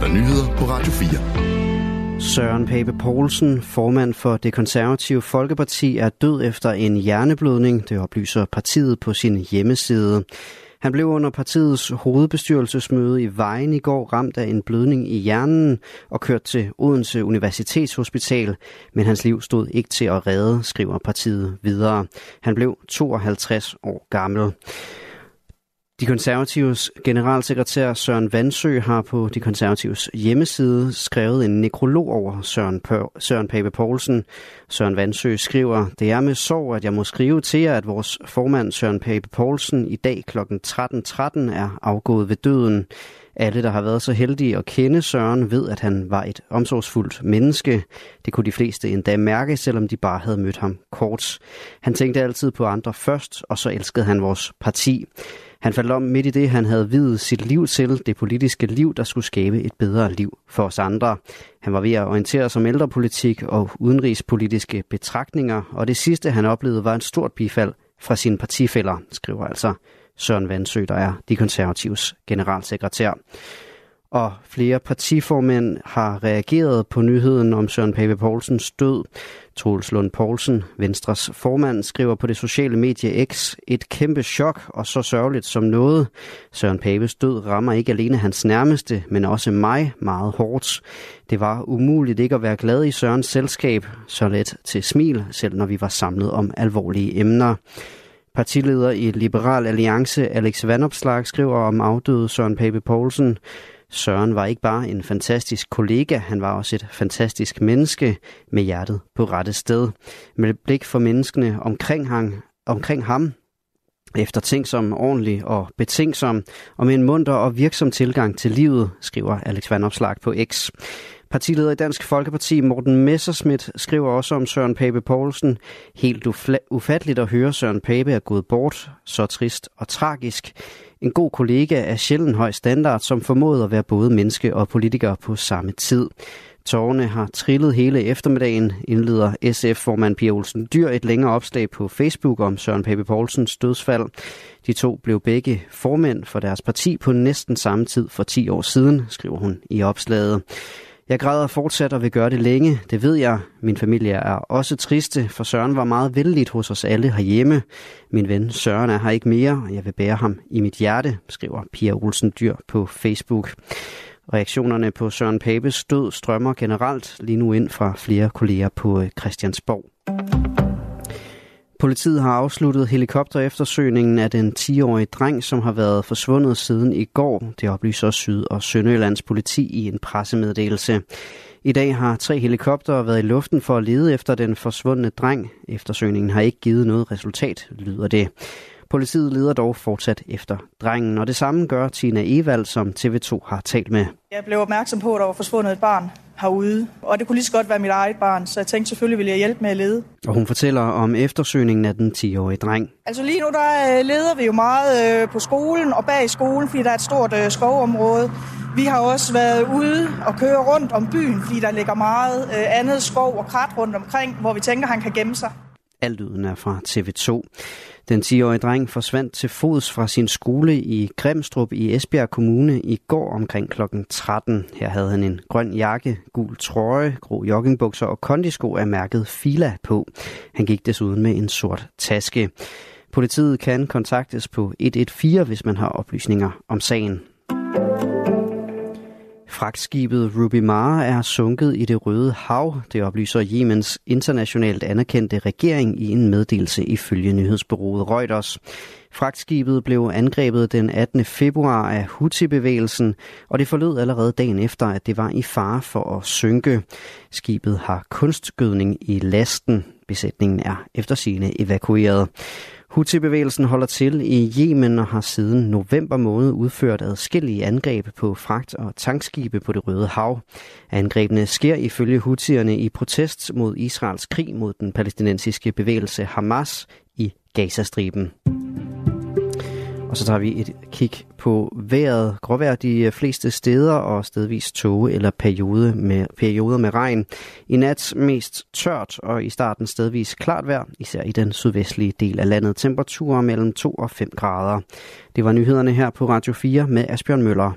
er der nyheder på Radio 4. Søren Pape Poulsen, formand for det konservative Folkeparti, er død efter en hjerneblødning, det oplyser partiet på sin hjemmeside. Han blev under partiets hovedbestyrelsesmøde i Vejen i går ramt af en blødning i hjernen og kørt til Odense Universitetshospital, men hans liv stod ikke til at redde, skriver partiet videre. Han blev 52 år gammel. De konservatives generalsekretær Søren Vandsø har på de konservatives hjemmeside skrevet en nekrolog over Søren, Pør, Søren Pape Poulsen. Søren Vandsø skriver, det er med sorg, at jeg må skrive til jer, at vores formand Søren Pape Poulsen i dag kl. 13.13 .13 er afgået ved døden. Alle, der har været så heldige at kende Søren, ved, at han var et omsorgsfuldt menneske. Det kunne de fleste endda mærke, selvom de bare havde mødt ham kort. Han tænkte altid på andre først, og så elskede han vores parti. Han faldt om midt i det, han havde videt sit liv til, det politiske liv, der skulle skabe et bedre liv for os andre. Han var ved at orientere sig om ældrepolitik og udenrigspolitiske betragtninger, og det sidste, han oplevede, var en stort bifald fra sine partifælder, skriver altså Søren Vandsø, der er de konservatives generalsekretær. Og flere partiformænd har reageret på nyheden om Søren Pape Poulsens død. Troels Lund Poulsen, Venstres formand, skriver på det sociale medie X, et kæmpe chok og så sørgeligt som noget. Søren Papes død rammer ikke alene hans nærmeste, men også mig meget hårdt. Det var umuligt ikke at være glad i Sørens selskab, så let til smil, selv når vi var samlet om alvorlige emner. Partileder i Liberal Alliance, Alex Vanopslag, skriver om afdøde Søren Pape Poulsen. Søren var ikke bare en fantastisk kollega, han var også et fantastisk menneske med hjertet på rette sted. Med blik for menneskene omkring ham, omkring ham eftertænksom, ordentlig og betænksom, og med en munter og virksom tilgang til livet, skriver Alex Vanopslag på X. Partileder i Dansk Folkeparti, Morten Messerschmidt, skriver også om Søren Pape Poulsen. Helt ufatteligt at høre Søren Pape er gået bort, så trist og tragisk. En god kollega af sjældent høj standard, som formåede at være både menneske og politiker på samme tid. Tårerne har trillet hele eftermiddagen, indleder SF-formand Pia Olsen Dyr et længere opslag på Facebook om Søren Pape Poulsens dødsfald. De to blev begge formænd for deres parti på næsten samme tid for 10 år siden, skriver hun i opslaget. Jeg græder fortsat og vil gøre det længe, det ved jeg. Min familie er også triste, for Søren var meget vældigt hos os alle herhjemme. Min ven Søren er her ikke mere, og jeg vil bære ham i mit hjerte, skriver Pia Olsen Dyr på Facebook. Reaktionerne på Søren Papes død strømmer generelt lige nu ind fra flere kolleger på øh, Christiansborg. Politiet har afsluttet helikopter eftersøgningen af den 10-årige dreng, som har været forsvundet siden i går. Det oplyser Syd- og Sønderjyllands politi i en pressemeddelelse. I dag har tre helikoptere været i luften for at lede efter den forsvundne dreng. Eftersøgningen har ikke givet noget resultat, lyder det. Politiet leder dog fortsat efter drengen, og det samme gør Tina Evald, som TV2 har talt med. Jeg blev opmærksom på, at der var forsvundet et barn herude, og det kunne lige så godt være mit eget barn, så jeg tænkte selvfølgelig, ville jeg hjælpe med at lede. Og hun fortæller om eftersøgningen af den 10-årige dreng. Altså lige nu, der øh, leder vi jo meget øh, på skolen og bag skolen, fordi der er et stort øh, skovområde. Vi har også været ude og køre rundt om byen, fordi der ligger meget andet skov og krat rundt omkring, hvor vi tænker, han kan gemme sig. Alt lyden er fra TV2. Den 10-årige dreng forsvandt til fods fra sin skole i Grimstrup i Esbjerg Kommune i går omkring kl. 13. Her havde han en grøn jakke, gul trøje, grå joggingbukser og kondisko af mærket Fila på. Han gik desuden med en sort taske. Politiet kan kontaktes på 114, hvis man har oplysninger om sagen. Fragtskibet Ruby Mara er sunket i det røde hav, det oplyser Jemens internationalt anerkendte regering i en meddelelse ifølge nyhedsbureauet Reuters. Fragtskibet blev angrebet den 18. februar af Houthi-bevægelsen, og det forlød allerede dagen efter, at det var i fare for at synke. Skibet har kunstgødning i lasten. Besætningen er eftersigende evakueret. Houthi-bevægelsen holder til i Yemen og har siden november måned udført adskillige angreb på fragt- og tankskibe på det Røde Hav. Angrebene sker ifølge Houthierne i protest mod Israels krig mod den palæstinensiske bevægelse Hamas i Gazastriben. Og så tager vi et kig på vejret. Gråvejr de øh, fleste steder og stedvis tåge eller periode med, perioder med regn. I nat mest tørt og i starten stedvis klart vejr, især i den sydvestlige del af landet. Temperaturer mellem 2 og 5 grader. Det var nyhederne her på Radio 4 med Asbjørn Møller.